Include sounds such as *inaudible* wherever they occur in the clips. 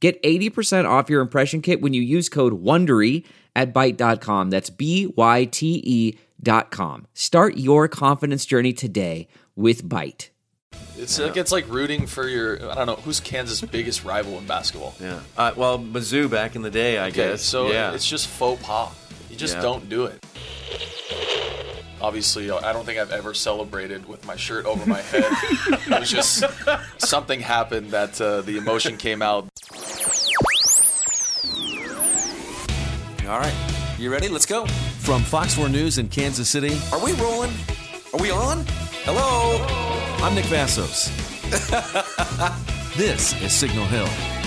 Get 80% off your impression kit when you use code WONDERY at Byte.com. That's B-Y-T-E dot com. Start your confidence journey today with Byte. It's like it's like rooting for your I don't know who's Kansas' biggest rival in basketball. Yeah. Uh, well, Mizzou back in the day, I Okay, guess. so yeah. it's just faux pas. You just Yeah. don't do it. Obviously, I don't think I've ever celebrated with my shirt over my head. it was just something happened that uh, the emotion came out. All right, you ready? Let's go. From Fox 4 News in Kansas City. Are we rolling? Are we on? Hello? I'm Nick Vasos. *laughs* this is Signal Hill.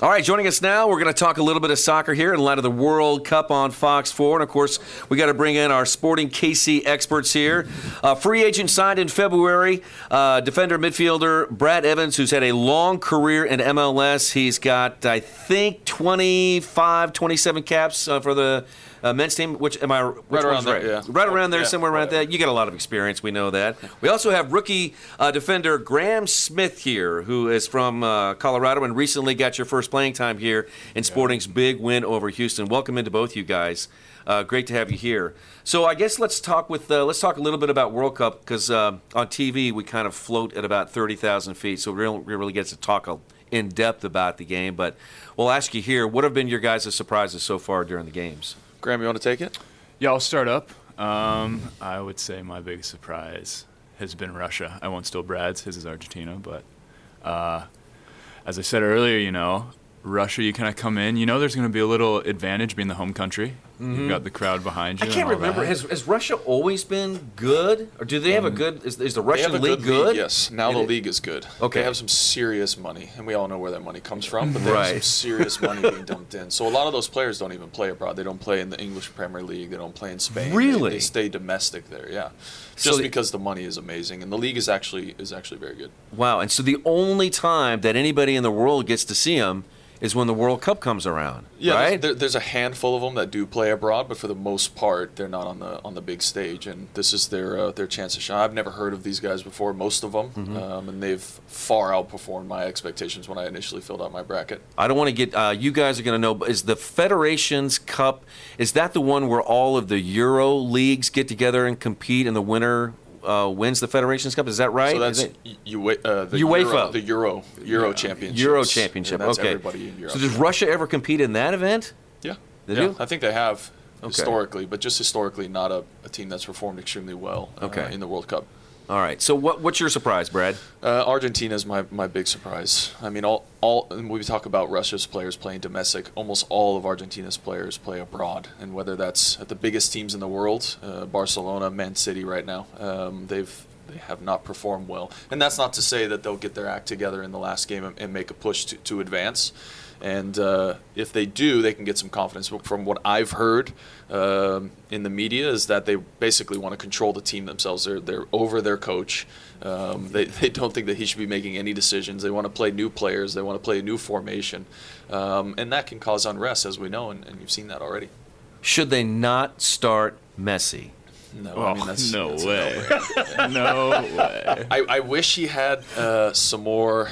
All right, joining us now, we're going to talk a little bit of soccer here in light of the World Cup on Fox 4. And of course, we got to bring in our sporting KC experts here. Uh, free agent signed in February, uh, defender midfielder Brad Evans, who's had a long career in MLS. He's got, I think, 25, 27 caps uh, for the uh, men's team. Which am I which around one's there, right? yeah. Right around there, Yeah, somewhere around right. there. You got a lot of experience. We know that. We also have rookie uh, defender Graham Smith here, who is from uh, Colorado and recently got your first playing time here in Sporting's big win over Houston. Welcome into both you guys. Uh, great to have you here. So I guess let's talk with uh, let's talk a little bit about World Cup because uh, on TV we kind of float at about thirty thousand feet, so we really, we really get to talk in depth about the game. But we'll ask you here: what have been your guys' surprises so far during the games? Graham, you want to take it? Yeah, I'll start up. Um, I would say my biggest surprise has been Russia. I won't steal Brad's. His is Argentina, but uh, as I said earlier, you know, Russia, you kind of come in. You know, there's going to be a little advantage being the home country. You've got the crowd behind you. Mm-hmm. I can't all remember. that. Has, has Russia always been good, or do they have a good? Is, is the Russian a league good good? league, yes. Now It the is. league is good. Okay. They have some serious money, and we all know where that money comes from, but they have Right. some serious money being dumped in. So a lot of those players don't even play abroad. They don't play in the English Premier League. They don't play in Spain. Really? They, stay domestic there, yeah. So Just the- because the money is amazing. And the league is actually is actually very good. Wow! And so the only time that anybody in the world gets to see them is when the World Cup comes around, Yeah, there's- right? there, there's a handful of them that do play abroad, but for the most part, they're not on the on the big stage, and this is their uh, their chance to shine. I've never heard of these guys before, most of them, Mm-hmm. um, and they've far outperformed my expectations when I initially filled out my bracket. I don't want to get. Uh, you guys are going to know. but Is the Federations Cup? Is that the one where all of the Euro leagues get together and compete, and the winner uh, wins the Federations Cup? Is that right? So that's U- uh, the UEFA. Euro, the Euro Euro Championship. Euro Championship. that's okay. everybody in Europe. So does Russia ever compete in that event? yeah, They yeah. do? I think they have Okay. historically, but just historically, not a, a team that's performed extremely well uh, Okay. in the World Cup. All right. So what, what's your surprise, Brad? Uh, Argentina is my, my big surprise. I mean, all all we talk about Russia's players playing domestic, almost all of Argentina's players play abroad, and whether that's at the biggest teams in the world, uh, Barcelona, Man City, right now, um, they've they have not performed well, and that's not to say that they'll get their act together in the last game and, and make a push to, to advance. And uh, if they do, they can get some confidence. But From what I've heard um, in the media, is that they basically want to control the team themselves. They're they're over their coach. Um, they *laughs* they don't think that he should be making any decisions. They want to play new players. They want to play a new formation, um, and that can cause unrest, as we know, and, and you've seen that already. Should they not start Messi? No, Oh, I mean that's no that's way. no-brainer. *laughs* no way. I, I wish he had uh, some more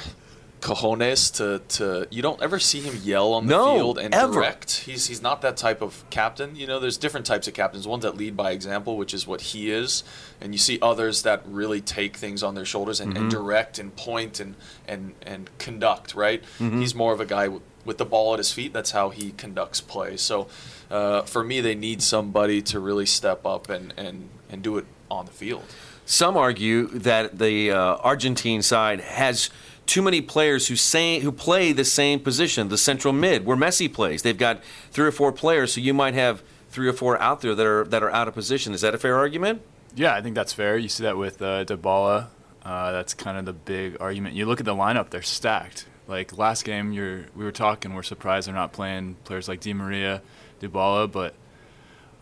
cojones to, to you don't ever see him yell on the No, field and ever. direct. He's he's not that type of captain. You know there's different types of captains. Ones that lead by example which is what he is. And you see others that really take things on their shoulders and, Mm-hmm. and direct and point and and and conduct right? Mm-hmm. he's more of a guy w- with the ball at his feet. That's how he conducts play. So uh, for me they need somebody to really step up and and and do it on the field. Some argue that the uh, Argentine side has too many players who say who play the same position, the central mid, where Messi plays. They've got three or four players, so you might have three or four out there that are that are out of position. Is that a fair argument? Yeah, I think that's fair. You see that with uh, Dybala. Uh, that's kind of the big argument. You look at the lineup; they're stacked. Like last game, you're we were talking. We're surprised they're not playing players like Di Maria, Dybala, but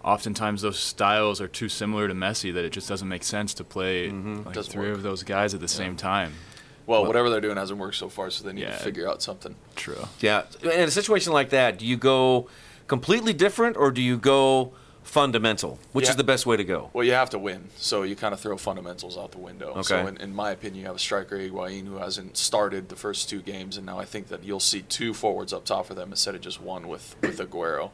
oftentimes those styles are too similar to Messi that it just doesn't make sense to play like Doesn't three work. of those guys at the same time. Well, whatever they're doing hasn't worked so far, so they need Yeah. to figure out something. True. Yeah. In a situation like that, do you go completely different or do you go fundamental? Which Yeah. is the best way to go? Well, you have to win, so you kind of throw fundamentals out the window. So, Okay. in, in my opinion, you have a striker Higuain who hasn't started the first two games, and now I think that you'll see two forwards up top for them instead of just one with with Aguero.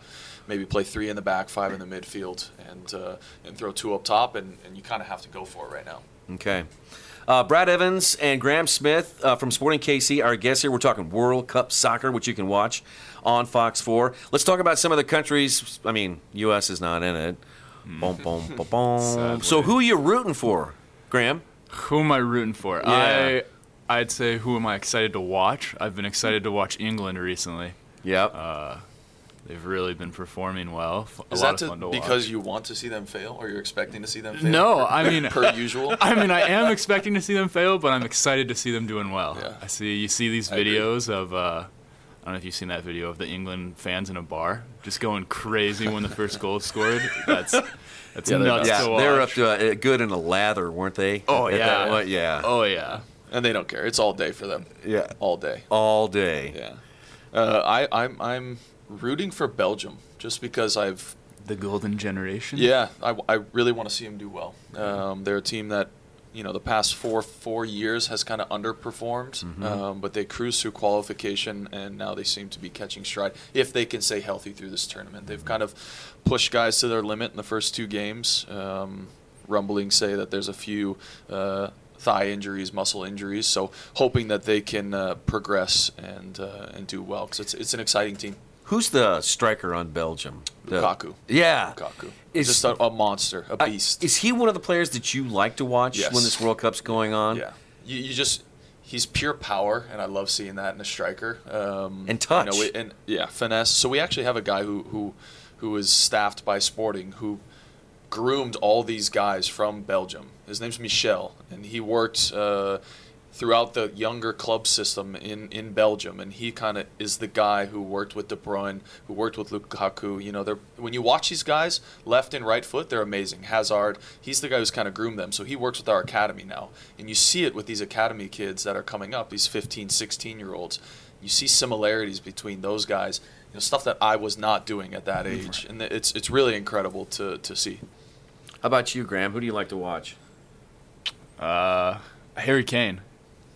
Maybe play three in the back, five in the midfield, and uh, and throw two up top, and, and you kind of have to go for it right now. Okay. Uh, Brad Evans and Graham Smith uh, from Sporting KC, our guests here. We're talking World Cup soccer, which you can watch on Fox 4. Let's talk about some of the countries. I mean, U.S. is not in it. Boom, boom, boom, boom. So, who are you rooting for, Graham? Who am I rooting for? Yeah. I I'd say who am I excited to watch? I've been excited to watch England recently. Yep. They've really been performing well. F- A Is lot that of to, fun to because watch. you want to see them fail, or you're expecting to see them fail? No, per, I mean- per usual. *laughs* I mean, I am expecting to see them fail, but I'm excited to see them doing well. Yeah. I see you see these videos of uh, I don't know if you've seen that video of the England fans in a bar just going crazy when the first goal is scored. That's that's Yeah, they're nuts yeah, to watch. they're up to uh, good in a lather, weren't they? Oh, At yeah. that point, yeah. oh yeah. and they don't care. It's all day for them. Yeah. all day. All day. Yeah. Uh, I, I'm I'm rooting for Belgium just because I've The golden generation. yeah I, I really want to see them do well. Um, they're a team that you know the past four four years has kind of underperformed, um, but they cruised through qualification and now they seem to be catching stride if they can stay healthy through this tournament. They've kind of pushed guys to their limit in the first two games. Um, rumblings say that there's a few. Uh, Thigh injuries, muscle injuries. So hoping that they can uh, progress and uh, and do well because it's it's an exciting team. Who's the striker on Belgium? The- Lukaku. Yeah. Lukaku. Is- just a, a monster, a beast. is he one of the players that you like to watch Yes. when this World Cup's going on? yeah, you, you just he's pure power, and I love seeing that in a striker. Um, And touch. you know, and yeah, finesse. So we actually have a guy who who who is staffed by Sporting who groomed all these guys from Belgium. His name's Michel, and he worked. Uh, Throughout the younger club system in, in Belgium, and he kind of is the guy who worked with De Bruyne, who worked with Lukaku. You know, they're when you watch these guys, left and right foot, they're amazing. Hazard, he's the guy who's kind of groomed them. So he works with our academy now. And you see it with these academy kids that are coming up, these 15, 16 year olds. You see similarities between those guys, you know, stuff that I was not doing at that age. And it's it's really incredible to, to see. How about you, Graham? Who do you like to watch? Uh, Harry Kane,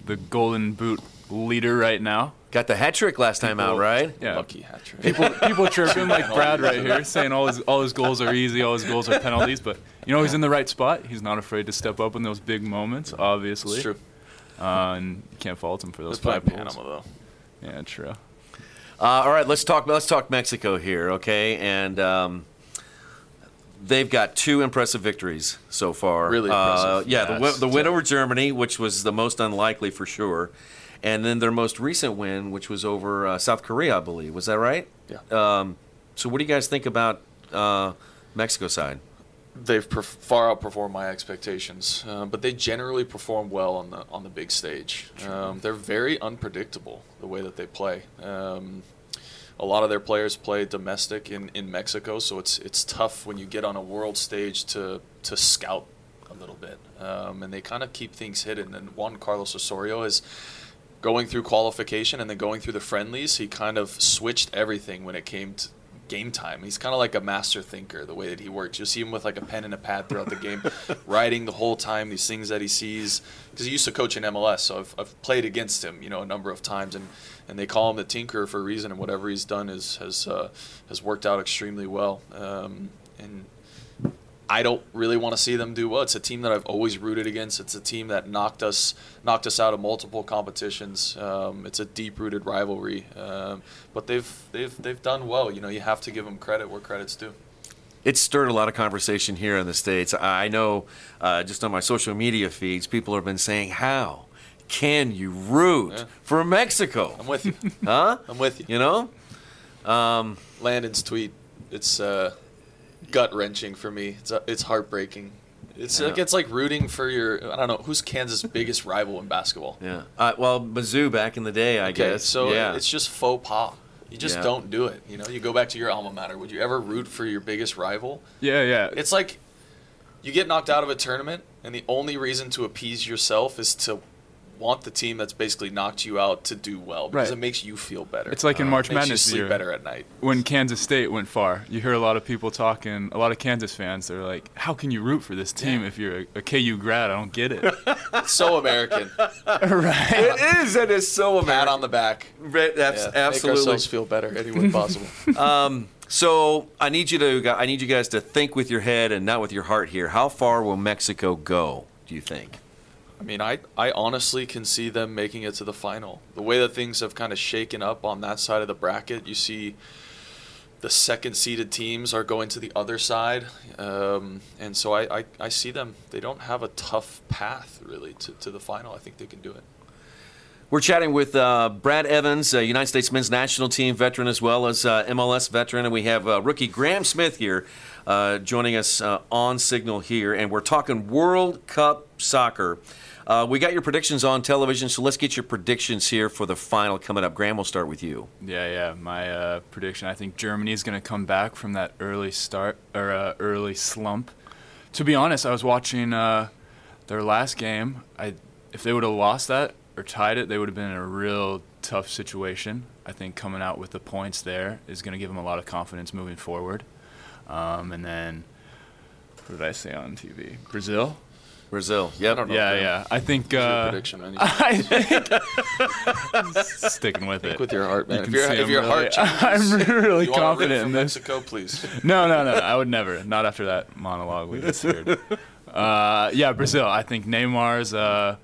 the Golden Boot leader right now. Got the hat trick last time out, right? Yeah. Lucky hat trick. People, people *laughs* chirping like Brad right here, *laughs* saying all his all his goals are easy, all his goals are penalties. But you know he's in the right spot. He's not afraid to step up in those big moments. Obviously, It's true. Uh, and you can't fault him for those Let's play five goals. Panama though. Yeah, true. Uh, all right, let's talk. Let's talk Mexico here, okay? And um, they've got two impressive victories so far. Really Uh, impressive. yeah, the, win- Yes. the win over Germany, which was the most unlikely for sure, and then their most recent win, which was over uh, South Korea, I believe. Was that right? Yeah. Um, so, what do you guys think about uh, Mexico side? they've perf- far outperformed my expectations, uh, but they generally perform well on the on the big stage. Um, they're very unpredictable the way that they play. Um, a lot of their players play domestic in, in Mexico, so it's it's tough when you get on a world stage to to scout a little bit, um, and they kind of keep things hidden. And Juan Carlos Osorio is going through qualification and then going through the friendlies. He kind of switched everything when it came to game time. He's kind of like a master thinker the way that he works. You'll see him with like a pen and a pad throughout the game, *laughs* writing the whole time these things that he sees. Because he used to coach in MLS, so I've, I've played against him, you know, a number of times, and, and they call him the tinker for a reason. And whatever he's done is has uh, has worked out extremely well. Um, and I don't really want to see them do well. It's a team that I've always rooted against. It's a team that knocked us knocked us out of multiple competitions. Um, it's a deep rooted rivalry, um, but they've they've they've done well. You know, you have to give them credit where credit's due. It's stirred a lot of conversation here in the States. I know uh, just on my social media feeds, people have been saying, How can you root Yeah. for Mexico? I'm with you. Huh? I'm with you. You know? Um, Landon's tweet, it's uh, gut wrenching for me. It's uh, it's heartbreaking. It's Yeah. like it's like rooting for your. I don't know who's Kansas' *laughs* biggest rival in basketball. Yeah. Uh, well, Mizzou back in the day, I Okay, guess. so yeah. it's just faux pas. You just Yeah. don't do it. You know, you go back to your alma mater. Would you ever root for your biggest rival? Yeah, yeah. It's like you get knocked out of a tournament, and the only reason to appease yourself is to want the team that's basically knocked you out to do well because Right. it makes you feel better. It's like in Uh, March makes Madness you sleep year. better at night. when Kansas State went far, you hear a lot of people talking, a lot of Kansas fans, they're like, how can you root for this team if you're a, a KU grad? I don't get it. *laughs* So American. *laughs* right. it is. It is so American. Pat American. on the back. Right, abs- Yeah, Make absolutely. ourselves feel better any way *laughs* possible. So I need you to. I need you guys to think with your head and not with your heart here. How far will Mexico go? Do you think? I mean, I, I honestly can see them making it to the final. The way that things have kind of shaken up on that side of the bracket, you see the second seeded teams are going to the other side. Um, and so I, I, I see them. They don't have a tough path, really, to, to the final. I think they can do it. We're chatting with uh, Brad Evans, uh, United States men's national team veteran as well as uh, MLS veteran, and we have uh, rookie Graham Smith here uh, joining us uh, on Signal here, and we're talking World Cup soccer. Uh, we got your predictions on television, so let's get your predictions here for the final coming up. Graham, we'll start with you. Yeah, yeah. My uh, prediction: I think Germany is going to come back from that early start or uh, early slump. To be honest, I was watching uh, their last game. I, if they would have lost that or tied it, they would have been in a real tough situation. I think coming out with the points there is going to give them a lot of confidence moving forward. Um, and then, what did I say on TV? Brazil. Brazil. Yep. I. Yeah, yeah. I think. Uh, prediction, *laughs* I think *laughs* sticking with stick it. with your heart, man. You if your, if your really- heart *laughs* changes, I'm really you confident in this. Mexico, please. No, no, no. I would never. Not after that monologue we just heard. Uh, yeah, Brazil. I think Neymar's uh,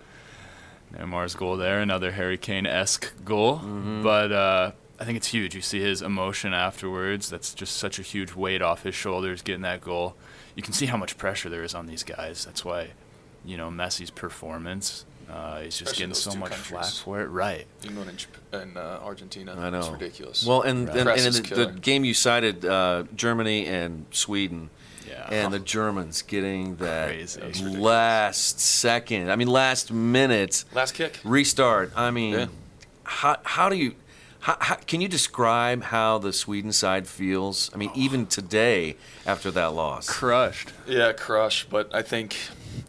Neymar's goal there, another Harry Kane esque goal. But uh, I think it's huge. You see his emotion afterwards. That's just such a huge weight off his shoulders getting that goal. You can see how much pressure there is on these guys. That's why, you know, Messi's performance. Uh, he's just Especially getting so much countries. flack for it. Right. England and, Jap- and uh, Argentina. I know. It's ridiculous. Well, and, and, Press and the, the game you cited, uh, Germany and Sweden, Yeah. and the Germans getting that Crazy. Last second. I mean, last minute Last kick. restart. I mean, Yeah. how how do you? How, how, can you describe how the Sweden side feels? I mean, even today after that loss. Crushed. Yeah, crushed. But I think,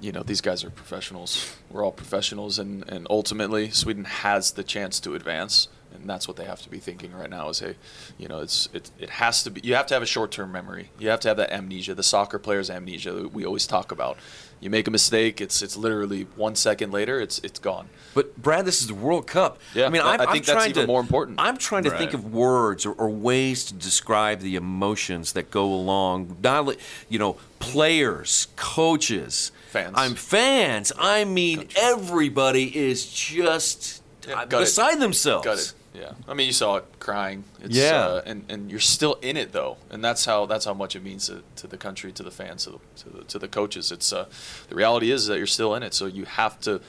you know, these guys are professionals. We're all professionals, and, and ultimately, Sweden has the chance to advance, and that's what they have to be thinking right now. Is hey, you know, it's it, it has to be. You have to have a short-term memory. You have to have that amnesia, the soccer player's amnesia that we always talk about. You make a mistake, it's it's literally one second later, it's it's gone. But Brad, this is the World Cup. Yeah, I mean, I- I'm, I I'm think that's trying even to, more important. I'm trying to think of words or, or ways to describe the emotions that go along. Not only, you know, players, coaches, Fans. I'm fans. I mean, everybody is just Yeah, gutted. beside themselves. Yeah. I mean, you saw it crying. It's, Yeah. Uh, and and you're still in it though, and that's how that's how much it means to, to the country, to the fans, to the to the, to the coaches. It's uh, the reality is that you're still in it, so you have to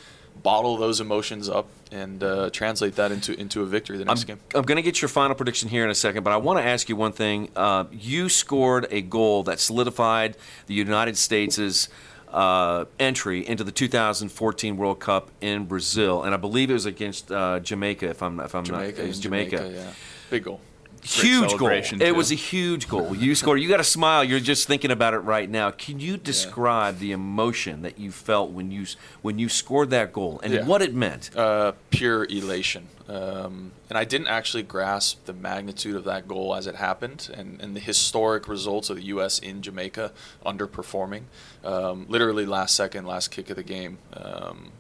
bottle those emotions up and uh, translate that into into a victory the I'm, next game. I'm going to get your final prediction here in a second, but I want to ask you one thing. Uh, you scored a goal that solidified the United States' uh, entry into the 2014 World Cup in Brazil, and I believe it was against uh, Jamaica. If I'm if I'm Jamaica, not, it was in Jamaica. yeah, big goal. Huge goal. celebration, It too. was a huge goal. You scored. You got to smile. You're just thinking about it right now. Can you describe the emotion that you felt when you when you scored that goal and Yeah. what it meant? uh, pure elation. Um, and I didn't actually grasp the magnitude of that goal as it happened and, and the historic results of the U.S. in Jamaica underperforming. Um, literally last second, last kick of the game. Um,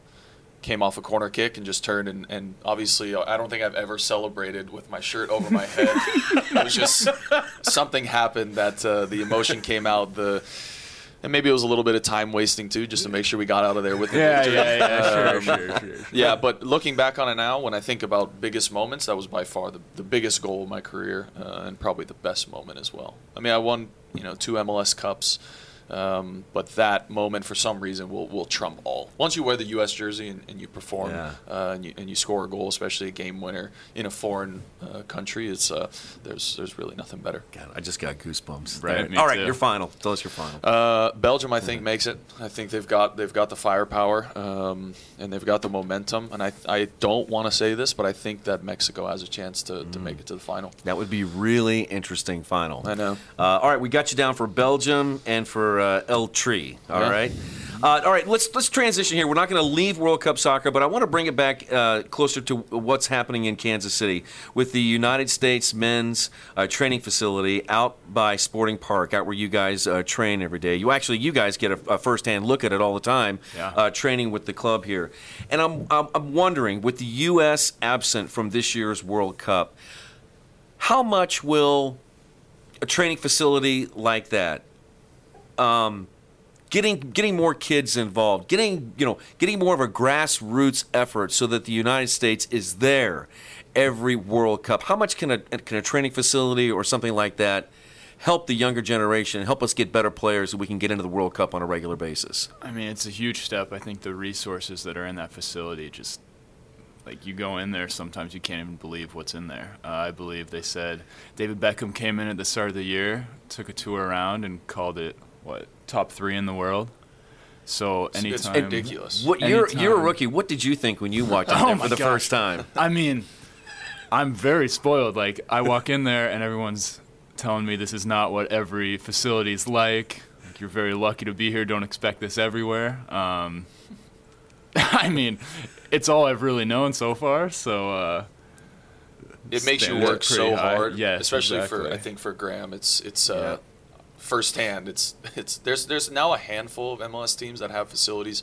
came off a corner kick and just turned and, and obviously I don't think I've ever celebrated with my shirt over my head. it was just something happened that uh, the emotion came out. The and maybe it was a little bit of time wasting too, just to make sure we got out of there with the Yeah, victory. yeah, yeah. Sure, Um, sure, sure. sure. yeah, but looking back on it now, when I think about biggest moments, that was by far the, the biggest goal of my career, uh, and probably the best moment as well. I mean, I won, you know, two MLS Cups, Um, but that moment, for some reason, will, will trump all. Once you wear the U.S. jersey and, and you perform Yeah. uh, and, you, and you score a goal, especially a game winner in a foreign uh, country, it's uh, there's there's really nothing better. God, I just got goosebumps. Right, me All right, too. your final. Tell us your final. Uh, Belgium, I think, makes it. I think they've got they've got the firepower um, and they've got the momentum. And I I don't want to say this, but I think that Mexico has a chance to, to make it to the final. That would be really interesting final. I know. Uh, all right, we got you down for Belgium and for uh, El Tri. All Yeah. right. Uh, all right, let's let's transition here. We're not going to leave World Cup soccer, but I want to bring it back uh, closer to what's happening in Kansas City with the United States men's uh, training facility out by Sporting Park, out where you guys uh, train every day. You actually, you guys get a, a firsthand look at it all the time, Yeah. uh, training with the club here. And I'm, I'm I'm wondering, with the U.S. absent from this year's World Cup, how much will a training facility like that um, getting getting more kids involved getting you know getting more of a grassroots effort so that the united states is there every world cup how much can a, can a training facility or something like that help the younger generation help us get better players so we can get into the world cup on a regular basis I mean, it's a huge step. I think the resources that are in that facility just like you go in there, sometimes you can't even believe what's in there. Uh, I believe they said David Beckham came in at the start of the year, took a tour around, and called it what top three in the world. So It's- it's anytime, ridiculous. what you're you're a rookie what did you think when you walked in *laughs* Oh there my for the gosh. first time I mean, I'm very spoiled. Like I walk in there and everyone's telling me this is not what every facility's like. Like you're very lucky to be here. Don't expect this everywhere. Um, *laughs* I mean, it's all I've really known so far. So uh, It makes you work so high. hard, Yes, especially for. I think for Graham, it's it's uh, firsthand. It's it's there's there's now a handful of MLS teams that have facilities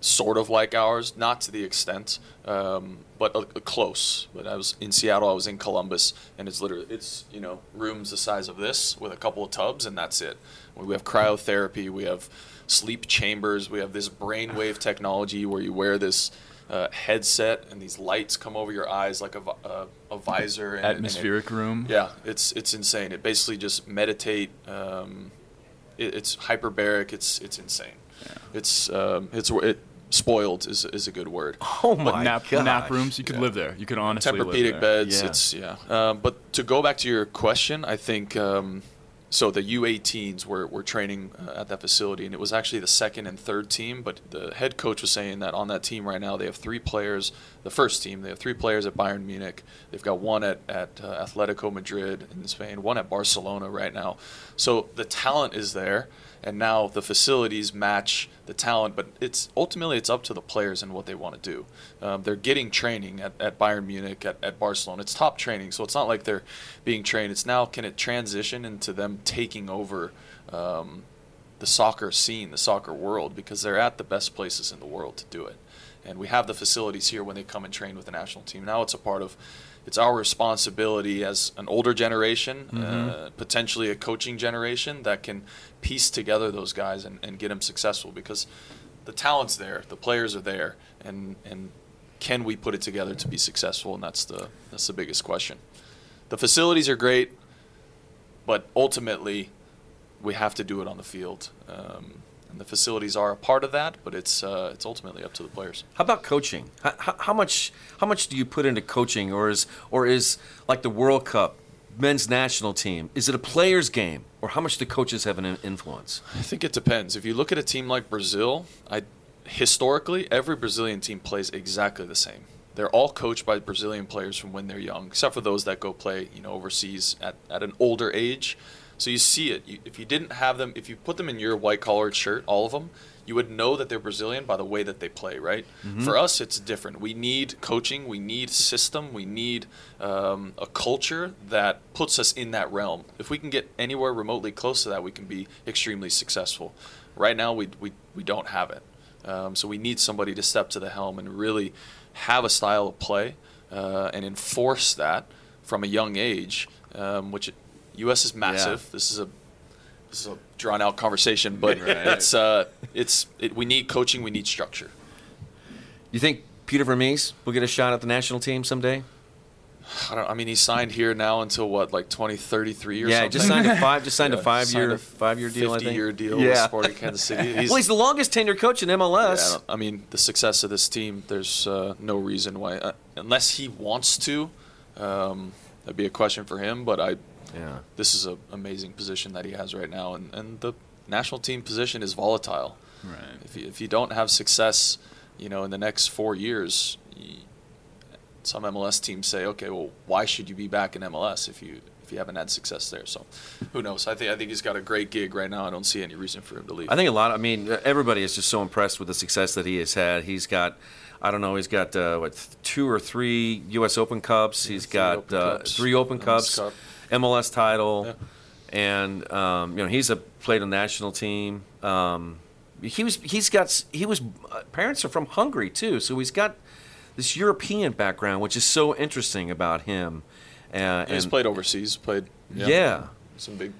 sort of like ours, not to the extent, um, but uh, close. But I was in Seattle, I was in Columbus, and it's literally it's you know rooms the size of this with a couple of tubs, and that's it. We have cryotherapy, we have sleep chambers, we have this brainwave technology where you wear this. Uh, headset and these lights come over your eyes like a, vi- uh, a visor and, and it- atmospheric room. yeah, it's it's insane. It basically just meditate. Um, it, it's hyperbaric. It's it's insane. It's um, it's it spoiled is is a good word. oh But my nap, god nap rooms, you could Yeah. live there. You could honestly live Tempur-Pedic there. beds. Yeah. It's yeah. Um, but to go back to your question, I think um, so. The U18s were were training uh, at that facility, and it was actually the second and third team. But the head coach was saying that on that team right now, they have three players. The first team, they have three players at Bayern Munich. They've got one at at uh, Atletico Madrid in Spain, one at Barcelona right now. So the talent is there. And now the facilities match the talent, but it's ultimately it's up to the players and what they want to do. Um, they're getting training at, at Bayern Munich, at, at Barcelona. It's top training, so it's not like they're being trained. It's now can it transition into them taking over um, the soccer scene, the soccer world, because they're at the best places in the world to do it. And we have the facilities here when they come and train with the national team. Now it's a part of, it's our responsibility as an older generation, uh, potentially a coaching generation that can piece together those guys and, and get them successful because the talent's there, the players are there, and and can we put it together to be successful? And that's the that's the biggest question. The facilities are great, but ultimately, we have to do it on the field. Um, and the facilities are a part of that, but it's uh, it's ultimately up to the players. How about coaching? How, how, how much how much do you put into coaching, or is or is like the World Cup men's national team? Is it a players' game, or how much do coaches have an influence? I think it depends. If you look at a team like Brazil, I historically every Brazilian team plays exactly the same. They're all coached by Brazilian players from when they're young, except for those that go play, you know, overseas at, at an older age. So you see it. You, if you didn't have them, if you put them in your white collared shirt, all of them, you would know that they're Brazilian by the way that they play, right? For us, it's different. We need coaching, we need system, we need um, a culture that puts us in that realm. If we can get anywhere remotely close to that, we can be extremely successful. Right now, we, we, we don't have it. Um, so we need somebody to step to the helm and really have a style of play uh, and enforce that from a young age, um, which U.S. is massive. This is a this is a drawn out conversation, but it's uh, it's it, we need coaching, we need structure. You think Peter Vermes will get a shot at the national team someday? I don't. I mean, he signed here now until what, like 2033 or yeah, something. Yeah, just signed a five. Just signed *laughs* Yeah, a five-year, a five-year deal. I think. 50-year deal with Yeah. Sporting Kansas City. *laughs* He's, well, he's the longest tenured coach in yeah, I, MLS. don't- I mean, the success of this team. There's uh, no reason why, uh, unless he wants to. Um, that'd be a question for him. But I, yeah. this is an amazing position that he has right now, and, and the national team position is volatile. Right. If you, if you don't have success, you know, in the next four years, y some MLS teams say, okay, well, why should you be back in MLS if you if you haven't had success there? So, who knows? I think I think he's got a great gig right now. I don't see any reason for him to leave. I think a lot. I mean, everybody is just so impressed with the success that he has had. He's got, I don't know, he's got uh, what two or three U.S. Open Cups. He's three got Open uh, Cups, three Open MLS Cups, Cup. MLS title, Yeah. and um, you know he's a played a national team. Um, he was he's got he was uh, parents are from Hungary too, so he's got this European background, which is so interesting about him. Uh, he's and- played overseas, played yeah. some big,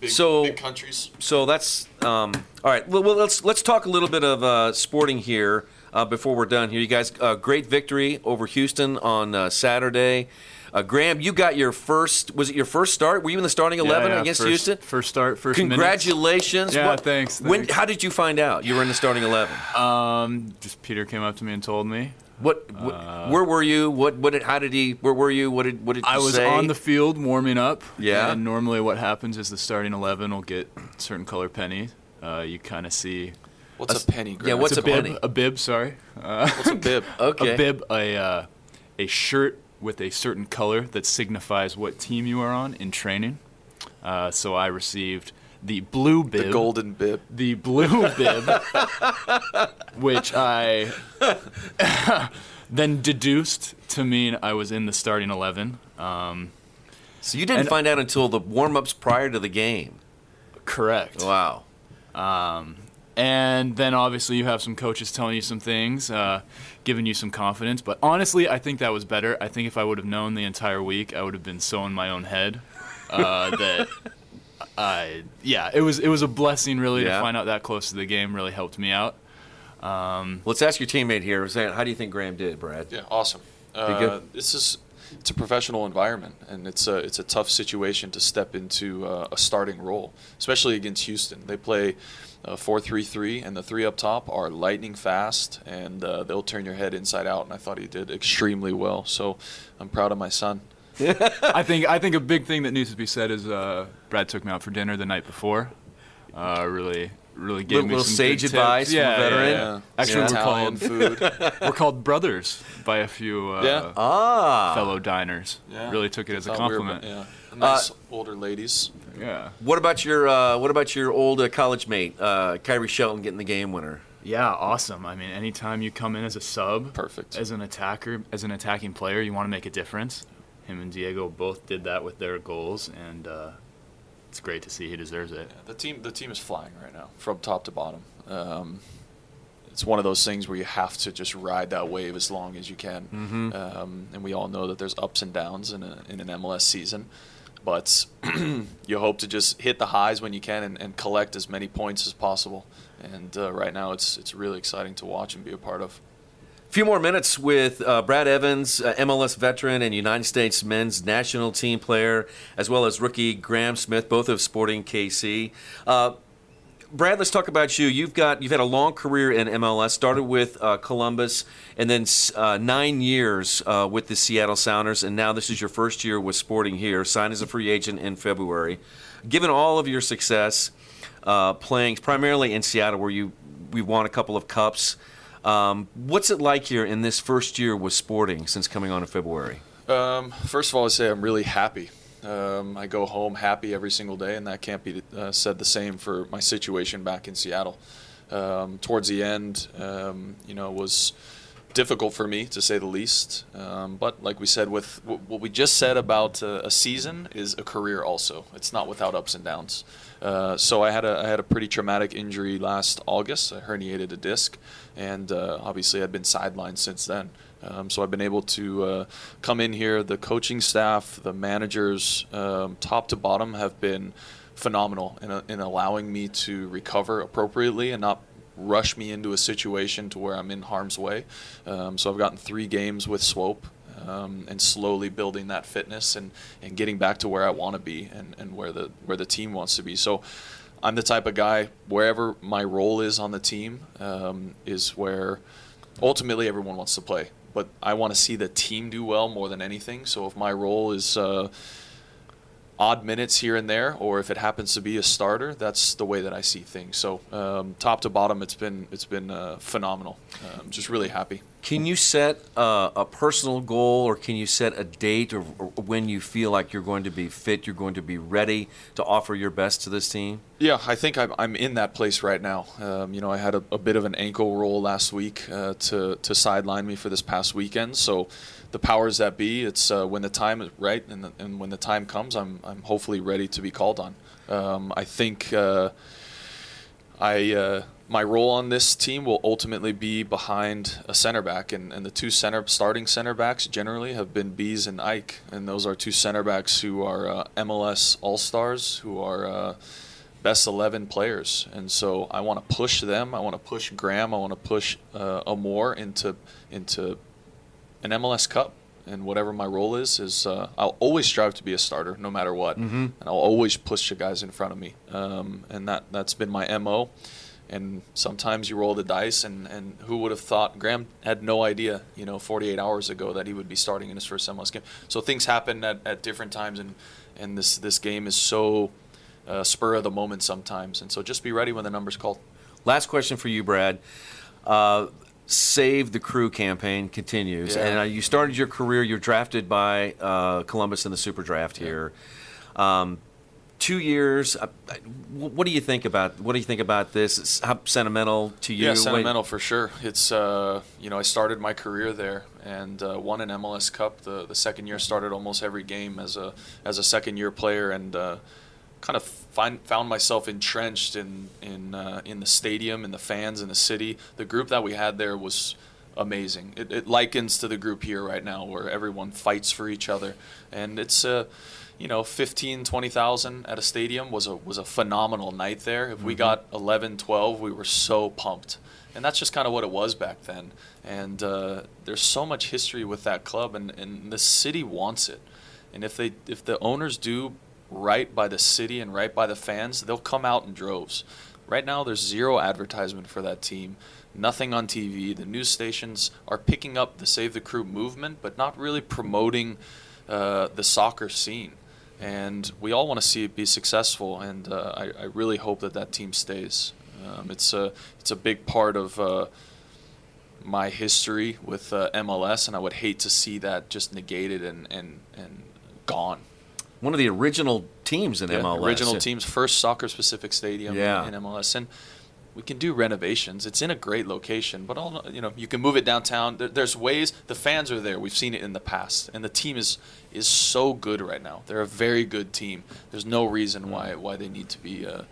big, So- big countries. So that's um, all right. Well, well, let's let's talk a little bit of uh, sporting here uh, before we're done here. You guys, uh, great victory over Houston on uh, Saturday. Uh, Graham, you got your first. Was it your first start? Were you in the starting eleven Yeah, yeah, against first, Houston? First start, first minutes. Congratulations! Yeah, What- thanks, When? thanks. How did you find out you were in the starting eleven? Um, just Peter came up to me and told me. What? what where were you? What? What? Did, how did he? Where were you? What did? What did you say? I was say? on the field warming up. Yeah. And normally, what happens is the starting eleven will get certain color penny. Uh, you kind of see What's a penny? Graham? yeah, what's a a bib, penny? a bib. Sorry, uh, what's a bib? *laughs* Okay. a bib, a uh, a shirt with a certain color that signifies what team you are on in training. Uh, so I received the blue bib. The golden bib. the blue *laughs* bib, which I *laughs* then deduced to mean I was in the starting 11. Um, So you didn't and- find out until the warm-ups prior to the game. correct. Wow. And then obviously you have some coaches telling you some things, uh, giving you some confidence. But honestly, I think that was better. I think if I would have known the entire week, I would have been so in my own head uh, that *laughs* I, yeah, it was it was a blessing really Yeah. to find out that close to the game. Really helped me out. Let's ask your teammate here. How do you think Graham did, Brad? Yeah, awesome. Uh, this is it's a professional environment, and it's a it's a tough situation to step into uh, a starting role, especially against Houston. They play uh, four three three, and the three up top are lightning fast, and uh, they'll turn your head inside out. And I thought he did extremely well. So I'm proud of my son. I think I think a big thing that needs to be said is uh, Brad took me out for dinner the night before. Uh, really, really gave Little- me little some sage good advice tips. from a Yeah, veteran. Yeah, yeah. Actually, Yeah. we're called food. *laughs* we're called brothers by a few uh, Yeah. Ah. fellow diners. Yeah. Really took it as a Thought we were- compliment. yeah, nice older ladies. yeah. What about your uh, What about your old uh, college mate, uh, Khiry Shelton, getting the game winner? Yeah, awesome. I mean, anytime you come in as a sub, Perfect. as an attacker, as an attacking player, you want to make a difference. Him and Diego both did that with their goals, and uh, it's great to see he deserves it. The team, the team is flying right now, from top to bottom. Um, it's one of those things where you have to just ride that wave as long as you can. Um, and we all know that there's ups and downs in, a, in an MLS season, but *clears throat* you hope to just hit the highs when you can and, and collect as many points as possible. And uh, right now, it's it's really exciting to watch and be a part of. A few more minutes with uh, Brad Evans, uh, MLS veteran and United States men's national team player, as well as rookie Graham Smith, both of Sporting KC. Uh, Brad, let's talk about you. You've got you've had a long career in MLS. Started with uh, Columbus, and then uh, nine years uh, with the Seattle Sounders, and now this is your first year with Sporting here. Signed as a free agent in February. Given all of your success, uh, playing primarily in Seattle, where you we won a couple of cups. Um, what's it like here in this first year with Sporting since coming on in February? Um, first of all, I say I'm really happy. Um, I go home happy every single day, and that can't be uh, said the same for my situation back in Seattle. Um, towards the end, um, you know, it was difficult for me to say the least. Um, but like we said, with w- what we just said about uh, a season is a career. Also, it's not without ups and downs. Uh, so I had a I had a pretty traumatic injury last August. I herniated a disc, and uh, obviously I've been sidelined since then. Um, so I've been able to uh, come in here. The coaching staff, the managers, um, top to bottom, have been phenomenal in, in allowing me to recover appropriately and not rush me into a situation to where I'm in harm's way. Um, so I've gotten three games with Swope. Um, and slowly building that fitness and, and getting back to where I want to be and, and where the where the team wants to be. So I'm the type of guy wherever my role is on the team um, is where ultimately everyone wants to play. But I want to see the team do well more than anything. So if my role is uh, odd minutes here and there, or if it happens to be a starter, that's the way that I see things. So um, top to bottom, it's been it's been uh, phenomenal. I'm um, just really happy. Can you set uh, a personal goal, or can you set a date, or, or, when you feel like you're going to be fit, you're going to be ready to offer your best to this team? Yeah, I think I'm, I'm in that place right now. Um, you know, I had a, a, bit of an ankle roll last week uh, to to sideline me for this past weekend, so the powers that be. It's uh, when the time is right, and, the, and when the time comes, I'm I'm hopefully ready to be called on. Um, I think uh, I uh, my role on this team will ultimately be behind a center back, and, and the two center starting center backs generally have been Bees and Ike, and those are two center backs who are uh, MLS All Stars, who are uh, best 11 players. And so I want to push them. I want to push Graham. I want to push uh, Amor into into an MLS Cup, and whatever my role is, is uh, I'll always strive to be a starter, no matter what, mm-hmm. and I'll always push the guys in front of me, um, and that that's been my mo. And sometimes you roll the dice, and, and who would have thought? Graham had no idea, you know, 48 hours ago that he would be starting in his first MLS game. So things happen at, at different times, and and this this game is so uh, spur of the moment sometimes, and so just be ready when the number's called. Last question for you, Brad. Uh, Save the Crew campaign continues, yeah. and uh, you started your career. You're drafted by uh, Columbus in the Super Draft here. Um, two years. Uh, what do you think about what do you think about this? It's how sentimental to you? Yeah, sentimental for sure. It's uh, you know I started my career there and uh, won an MLS Cup. The the second year started almost every game as a as a second year player and uh, kind of find, found myself entrenched in in uh, in the stadium and the fans and the city. The group that we had there was amazing. It, it, likens to the group here right now, where everyone fights for each other, and it's uh, you know 15, 20,000 at a stadium was a was a phenomenal night there. If mm-hmm. we got 11, 12, we were so pumped. And that's just kind of what it was back then. And uh, there's so much history with that club, and, and the city wants it. And if they if the owners do right by the city and right by the fans, they'll come out in droves. Right now, there's zero advertisement for that team, nothing on TV. The news stations are picking up the Save the Crew movement, but not really promoting uh, the soccer scene. And we all want to see it be successful, and uh, I, I, really hope that that team stays. Um, it's a it's a big part of uh, my history with uh, MLS, and I would hate to see that just negated and and, and gone one of the original teams in yeah, MLS. Original yeah. teams, first soccer specific stadium yeah. in, MLS. And we can do renovations. It's in a great location, but all you know, you can move it downtown. There, there's ways. The fans are there. We've seen it in the past, and the team is is so good right now. They're a very good team. There's no reason why why they need to be uh,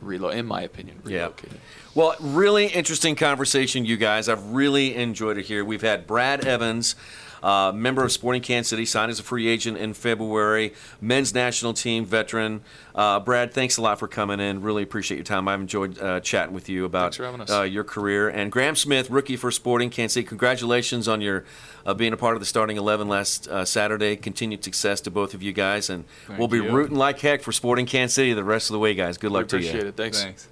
relocated. In my opinion, relocated. Yeah. Well, really interesting conversation, you guys. I've really enjoyed it here. We've had Brad Evans. Uh, member of Sporting Kansas City, signed as a free agent in February. Men's national team veteran. Uh, Brad, thanks a lot for coming in. Really appreciate your time. I've enjoyed uh, chatting with you about uh, your career. And Graham Smith, rookie for Sporting Kansas City. Congratulations on your uh, being a part of the starting eleven last uh, Saturday. Continued success to both of you guys, and Thank we'll be you. rooting like heck for Sporting Kansas City the rest of the way, guys. Good luck to you. Appreciate it. Thanks. Thanks.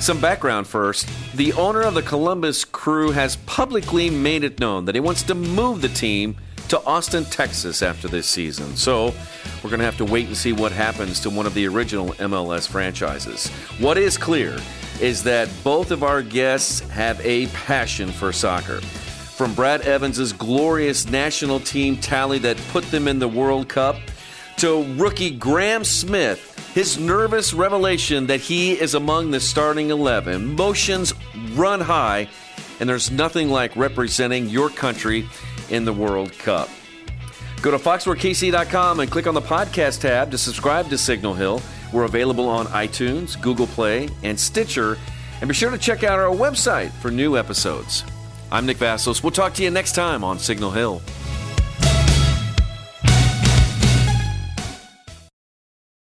Some background first. The owner of the Columbus crew has publicly made it known that he wants to move the team to Austin, Texas after this season. So we're going to have to wait and see what happens to one of the original MLS franchises. What is clear is that both of our guests have a passion for soccer. From Brad Evans' glorious national team tally that put them in the World Cup to rookie Graham Smith his nervous revelation that he is among the starting 11. Emotions run high, and there's nothing like representing your country in the World Cup. Go to fox4kc.com and click on the podcast tab to subscribe to Signal Hill. We're available on iTunes, Google Play, and Stitcher. And be sure to check out our website for new episodes. I'm Nick Vasos. We'll talk to you next time on Signal Hill.